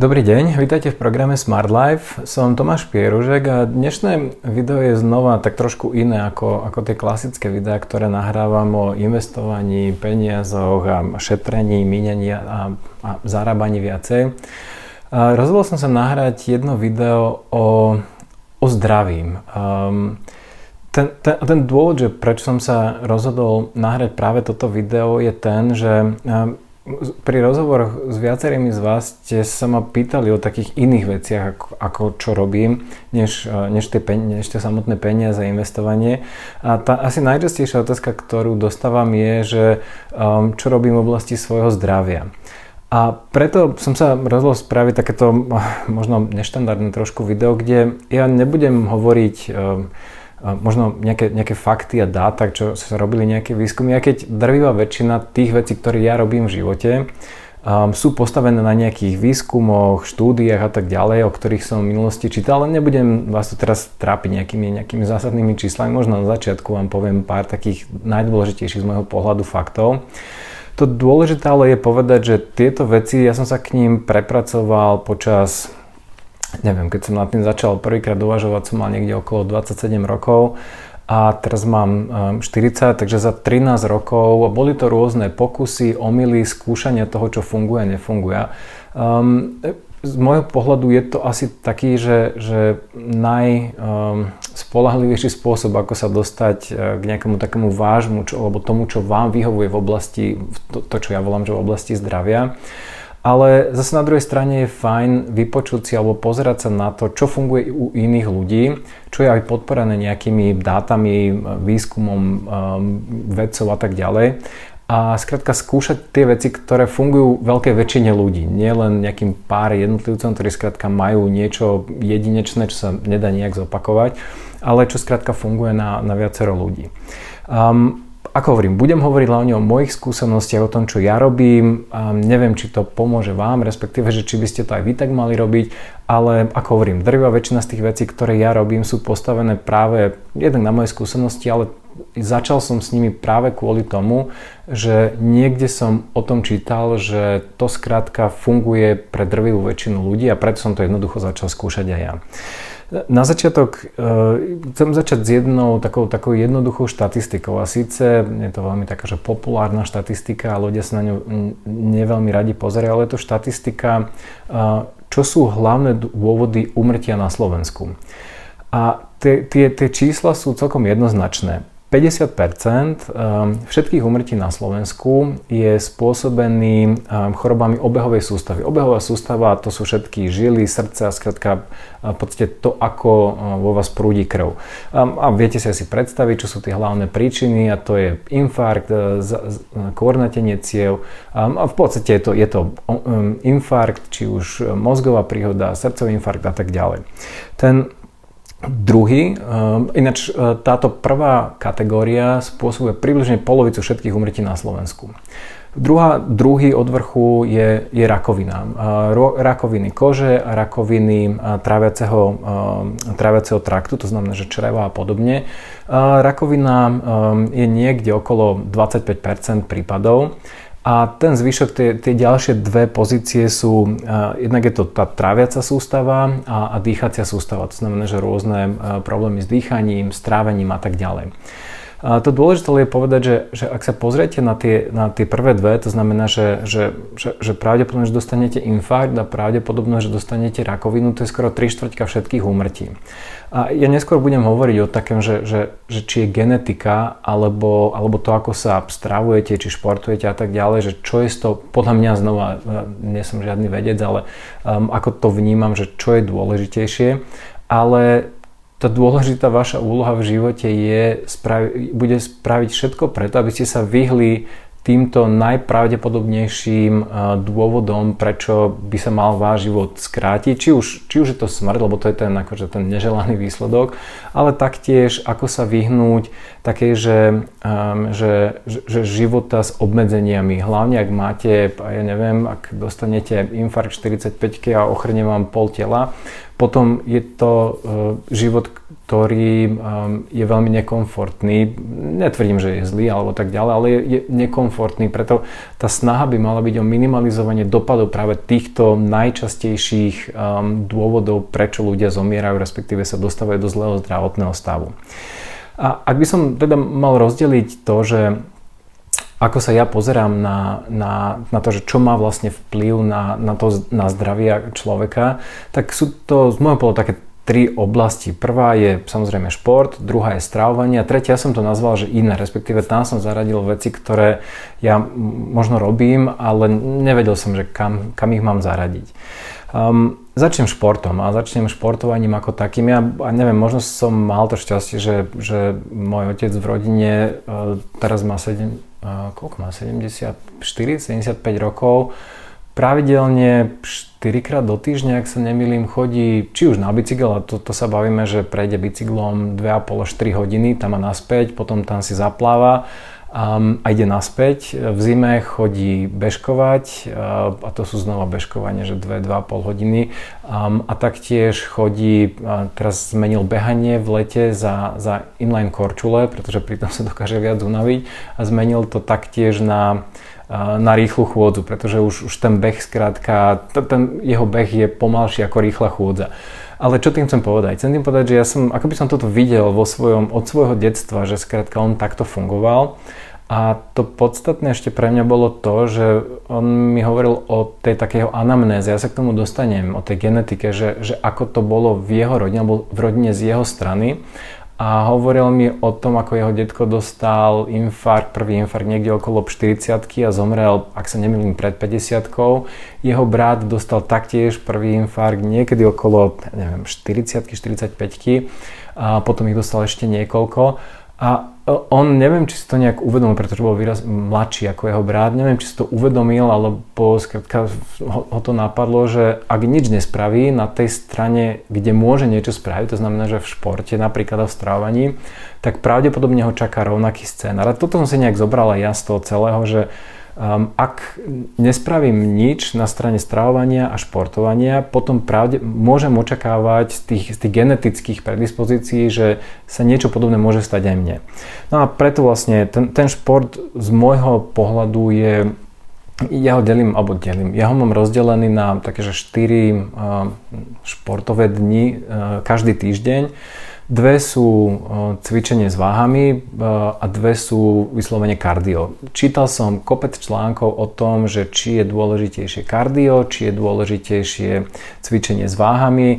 Dobrý deň, vítajte v programe Smart Life. Som Tomáš Pieružek a dnešné video je znova tak trošku iné ako, ako tie klasické videá, ktoré nahrávam o investovaní, peniazoch a šetrení, minení a, a zarábaní viacej. Rozhodol som sa nahrať jedno video o, o zdraví. Um, ten, ten, ten dôvod, že prečo som sa rozhodol nahrať práve toto video je ten, že um, pri rozhovoroch s viacerými z vás ste sa ma pýtali o takých iných veciach, ako, ako čo robím, než, než, tie, než tie samotné peniaze investovanie. A tá asi najčastejšia otázka, ktorú dostávam je, že um, čo robím v oblasti svojho zdravia. A preto som sa rozhodol spraviť takéto možno neštandardné trošku video, kde ja nebudem hovoriť um, možno nejaké, nejaké fakty a dáta, čo sa robili nejaké výskumy, aj keď drvivá väčšina tých vecí, ktoré ja robím v živote, um, sú postavené na nejakých výskumoch, štúdiách a tak ďalej, o ktorých som v minulosti čítal, ale nebudem vás tu teraz trápiť nejakými, nejakými zásadnými číslami, možno na začiatku vám poviem pár takých najdôležitejších z môjho pohľadu faktov. To dôležité ale je povedať, že tieto veci, ja som sa k ním prepracoval počas neviem, keď som nad tým začal prvýkrát uvažovať, som mal niekde okolo 27 rokov a teraz mám 40, ehm, takže za 13 rokov boli to rôzne pokusy, omily, skúšania toho, čo funguje, nefunguje. Um, z môjho pohľadu je to asi taký, že, že najspolahlivejší um, spôsob, ako sa dostať uh, k nejakému takému vážmu, čo, alebo tomu, čo vám vyhovuje v oblasti, to, to čo ja volám, že v oblasti zdravia. Ale zase na druhej strane je fajn vypočuť si alebo pozerať sa na to, čo funguje u iných ľudí, čo je aj podporené nejakými dátami, výskumom um, vedcov a tak ďalej. A skrátka skúšať tie veci, ktoré fungujú veľkej väčšine ľudí. Nie len nejakým pár jednotlivcom, ktorí skrátka majú niečo jedinečné, čo sa nedá nejak zopakovať, ale čo skrátka funguje na, na viacero ľudí. Um, ako hovorím, budem hovoriť hlavne o mojich skúsenostiach, o tom, čo ja robím. A neviem, či to pomôže vám, respektíve, že či by ste to aj vy tak mali robiť, ale ako hovorím, drvivá väčšina z tých vecí, ktoré ja robím, sú postavené práve jednak na moje skúsenosti, ale začal som s nimi práve kvôli tomu, že niekde som o tom čítal, že to skrátka funguje pre drvivú väčšinu ľudí a preto som to jednoducho začal skúšať aj ja. Na začiatok uh, chcem začať s jednou takou, takou jednoduchou štatistikou a síce je to veľmi taká, že populárna štatistika a ľudia sa na ňu neveľmi radi pozerajú, ale je to štatistika, uh, čo sú hlavné dôvody umrtia na Slovensku. A tie, tie, tie čísla sú celkom jednoznačné. 50 ehm, všetkých umrtí na Slovensku je spôsobený ehm, chorobami obehovej sústavy. Obehová sústava to sú všetky žily, srdce a skrátka v podstate to, ako ehm, vo vás prúdi krv. A viete si asi predstaviť, čo sú tie hlavné príčiny a to je infarkt, e, koornatenie ciev a v podstate je to, je to infarkt, či už mozgová príhoda, srdcový infarkt a tak ďalej. Ten Druhý, ehm, ináč e, táto prvá kategória spôsobuje približne polovicu všetkých umrtí na Slovensku. Druhá, druhý od vrchu je, je rakovina. Rakoviny kože, rakoviny tráviaceho, tráviaceho traktu, to znamená, že čreva a podobne. Rakovina ehm, je niekde okolo 25% prípadov. A ten zvyšok, tie, tie ďalšie dve pozície sú, uh, jednak je to tá tráviaca sústava a, a dýchacia sústava. To znamená, že rôzne uh, problémy s dýchaním, strávením a tak ďalej. A to dôležité je povedať, že, že ak sa pozriete na tie, na tie prvé dve, to znamená, že, že, že, že pravdepodobne, že dostanete infarkt a pravdepodobne, že dostanete rakovinu, to je skoro 3 štvrťka všetkých úmrtí. A ja neskôr budem hovoriť o takém, že, že, že či je genetika, alebo, alebo to, ako sa stravujete, či športujete a tak ďalej, že čo je to, podľa mňa znova, nie som žiadny vedec, ale um, ako to vnímam, že čo je dôležitejšie, ale tá dôležitá vaša úloha v živote je, spravi, bude spraviť všetko preto, aby ste sa vyhli týmto najpravdepodobnejším dôvodom, prečo by sa mal váš život skrátiť, či už, či už je to smrť, lebo to je ten, akože ten neželaný výsledok, ale taktiež ako sa vyhnúť takej, že, um, že, že života s obmedzeniami. Hlavne ak máte, ja neviem, ak dostanete infarkt 45 a ochrne vám pol tela, potom je to uh, život, ktorý um, je veľmi nekomfortný. Netvrdím, že je zlý alebo tak ďalej, ale je, nekomfortný, preto tá snaha by mala byť o minimalizovanie dopadov práve týchto najčastejších um, dôvodov, prečo ľudia zomierajú, respektíve sa dostávajú do zlého zdravotného stavu. A ak by som teda mal rozdeliť to, že ako sa ja pozerám na, na, na to, že čo má vlastne vplyv na, na, to, na zdravie človeka, tak sú to z môjho pohľadu také tri oblasti. Prvá je samozrejme šport, druhá je stravovanie a tretia som to nazval, že iné, respektíve tam som zaradil veci, ktoré ja možno robím, ale nevedel som, že kam, kam ich mám zaradiť. Um, začnem športom a začnem športovaním ako takým. Ja neviem, možno som mal to šťastie, že, že môj otec v rodine uh, teraz má 7, koľko má, 74, 75 rokov, pravidelne 4 krát do týždňa, ak sa nemýlim, chodí či už na bicykel, a to, to sa bavíme, že prejde bicyklom 2,5 až 3 hodiny tam a naspäť, potom tam si zapláva um, a ide naspäť. V zime chodí bežkovať uh, a to sú znova bežkovanie, že 2-2,5 hodiny um, a taktiež chodí, uh, teraz zmenil behanie v lete za, za inline korčule, pretože pritom sa dokáže viac unaviť a zmenil to taktiež na na rýchlu chôdzu, pretože už, už ten beh skrátka, ten jeho beh je pomalší ako rýchla chôdza. Ale čo tým chcem povedať? Chcem tým povedať, že ja som, ako by som toto videl vo svojom, od svojho detstva, že skrátka on takto fungoval. A to podstatné ešte pre mňa bolo to, že on mi hovoril o tej takého anamnéze, ja sa k tomu dostanem, o tej genetike, že, že ako to bolo v jeho rodine, alebo v rodine z jeho strany. A hovoril mi o tom, ako jeho detko dostal infarkt, prvý infarkt niekde okolo 40 a zomrel, ak sa nemýlim, pred 50 Jeho brat dostal taktiež prvý infarkt niekedy okolo, neviem, 40 45 a potom ich dostal ešte niekoľko. A on, neviem, či si to nejak uvedomil, pretože bol výraz mladší ako jeho brat, neviem, či si to uvedomil, alebo skrátka ho, ho to napadlo, že ak nič nespraví na tej strane, kde môže niečo spraviť, to znamená, že v športe, napríklad v strávaní, tak pravdepodobne ho čaká rovnaký scénar. A toto som si nejak zobral aj ja z toho celého, že Um, ak nespravím nič na strane stravovania a športovania, potom pravde, môžem očakávať z tých, tých genetických predispozícií, že sa niečo podobné môže stať aj mne. No a preto vlastne ten, ten šport z môjho pohľadu je ja ho delím, alebo delím, ja ho mám rozdelený na také, že 4 uh, športové dni uh, každý týždeň. Dve sú e, cvičenie s váhami e, a dve sú vyslovene kardio. Čítal som kopec článkov o tom, že či je dôležitejšie kardio, či je dôležitejšie cvičenie s váhami, e,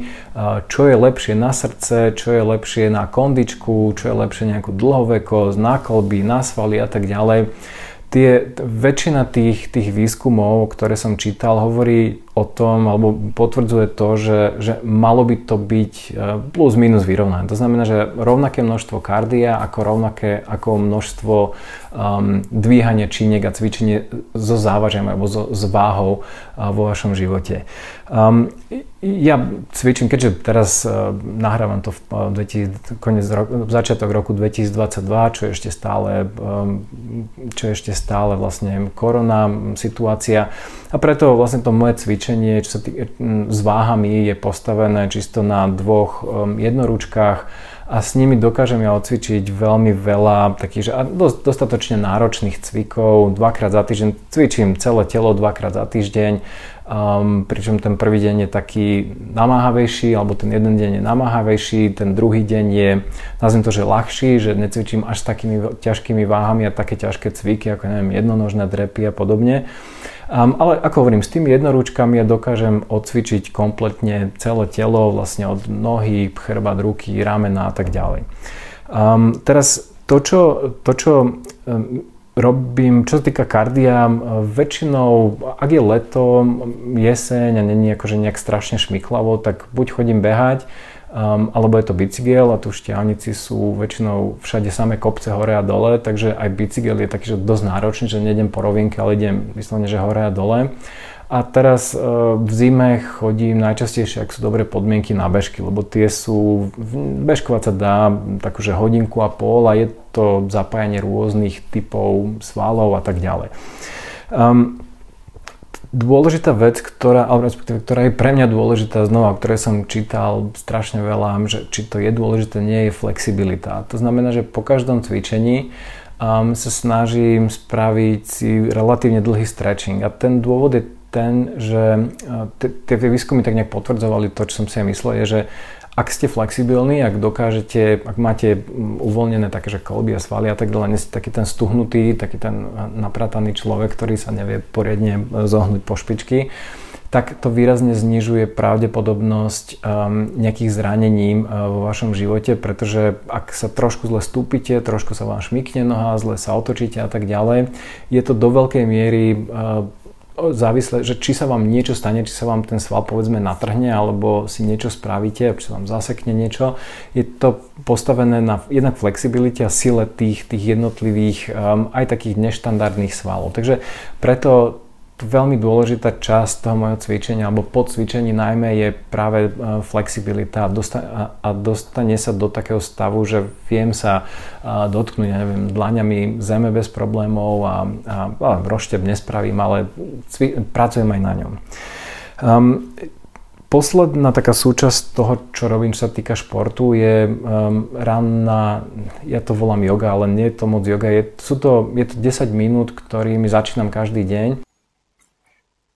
čo je lepšie na srdce, čo je lepšie na kondičku, čo je lepšie nejakú dlhovekosť, na kolby, na svaly a tak ďalej. Tie, väčšina tých, tých výskumov, ktoré som čítal, hovorí o tom, alebo potvrdzuje to, že, že malo by to byť e, plus minus vyrovnané. To znamená, že rovnaké množstvo kardia ako rovnaké ako množstvo um, dvíhania čínek a cvičenie so závažím alebo so, s váhou uh, vo vašom živote. Um, ja cvičím, keďže teraz uh, nahrávam to v, uh, 2000, konec roku, začiatok roku 2022, čo je ešte stále, um, čo je ešte stále vlastne korona situácia. A preto vlastne to moje cvičenie, čo sa tý, s váhami je postavené čisto na dvoch jednoručkách a s nimi dokážem ja odcvičiť veľmi veľa takých, že dostatočne náročných cvikov, dvakrát za týždeň, cvičím celé telo dvakrát za týždeň, um, pričom ten prvý deň je taký namáhavejší, alebo ten jeden deň je namáhavejší, ten druhý deň je, nazviem to, že ľahší, že necvičím až s takými ťažkými váhami a také ťažké cviky, ako neviem, jednonožné drepy a podobne. Um, ale ako hovorím, s tými jednoručkami ja dokážem odcvičiť kompletne celé telo, vlastne od nohy, chrbát, ruky, ramena a tak ďalej. Um, teraz to, čo, to, čo um, robím, čo sa týka kardia, väčšinou, ak je leto, jeseň a není akože nejak strašne šmiklavo, tak buď chodím behať, um, alebo je to bicykel a tu šťavnici sú väčšinou všade samé kopce hore a dole, takže aj bicykel je taký, že dosť náročný, že nejdem po rovinke, ale idem vyslovene, že hore a dole. A teraz uh, v zime chodím najčastejšie, ak sú dobré podmienky na bežky, lebo tie sú, bežkovať sa dá takže hodinku a pol a je to zapájanie rôznych typov svalov a tak ďalej. Um, Dôležitá vec, ktorá, alebo ktorá je pre mňa dôležitá znova, o ktorej som čítal strašne veľa, že či to je dôležité, nie je flexibilita. To znamená, že po každom cvičení um, sa snažím spraviť si relatívne dlhý stretching. A ten dôvod je ten, že uh, tie výskumy tak nejak potvrdzovali to, čo som si aj myslel, je, že ak ste flexibilní, ak dokážete, ak máte uvoľnené také, že kolby a svaly a tak ďalej, nie ste taký ten stuhnutý, taký ten naprataný človek, ktorý sa nevie poriadne e, zohnúť po špičky, tak to výrazne znižuje pravdepodobnosť um, nejakých zranení uh, vo vašom živote, pretože ak sa trošku zle stúpite, trošku sa vám šmikne noha, zle sa otočíte a tak ďalej, je to do veľkej miery uh, závisle, že či sa vám niečo stane, či sa vám ten sval povedzme natrhne, alebo si niečo spravíte, či sa vám zasekne niečo, je to postavené na jednak flexibilite a sile tých, tých jednotlivých um, aj takých neštandardných svalov. Takže preto veľmi dôležitá časť toho mojho cvičenia, alebo po cvičení najmä je práve e, flexibilita a dostane sa do takého stavu, že viem sa e, dotknúť, ja neviem, dlaňami zeme bez problémov a, a, a roštep nespravím, ale cvi, pracujem aj na ňom. Um, Posledná taká súčasť toho, čo robím, čo sa týka športu, je um, ranná, ja to volám yoga, ale nie je to moc yoga, je, sú to, je to 10 minút, ktorými začínam každý deň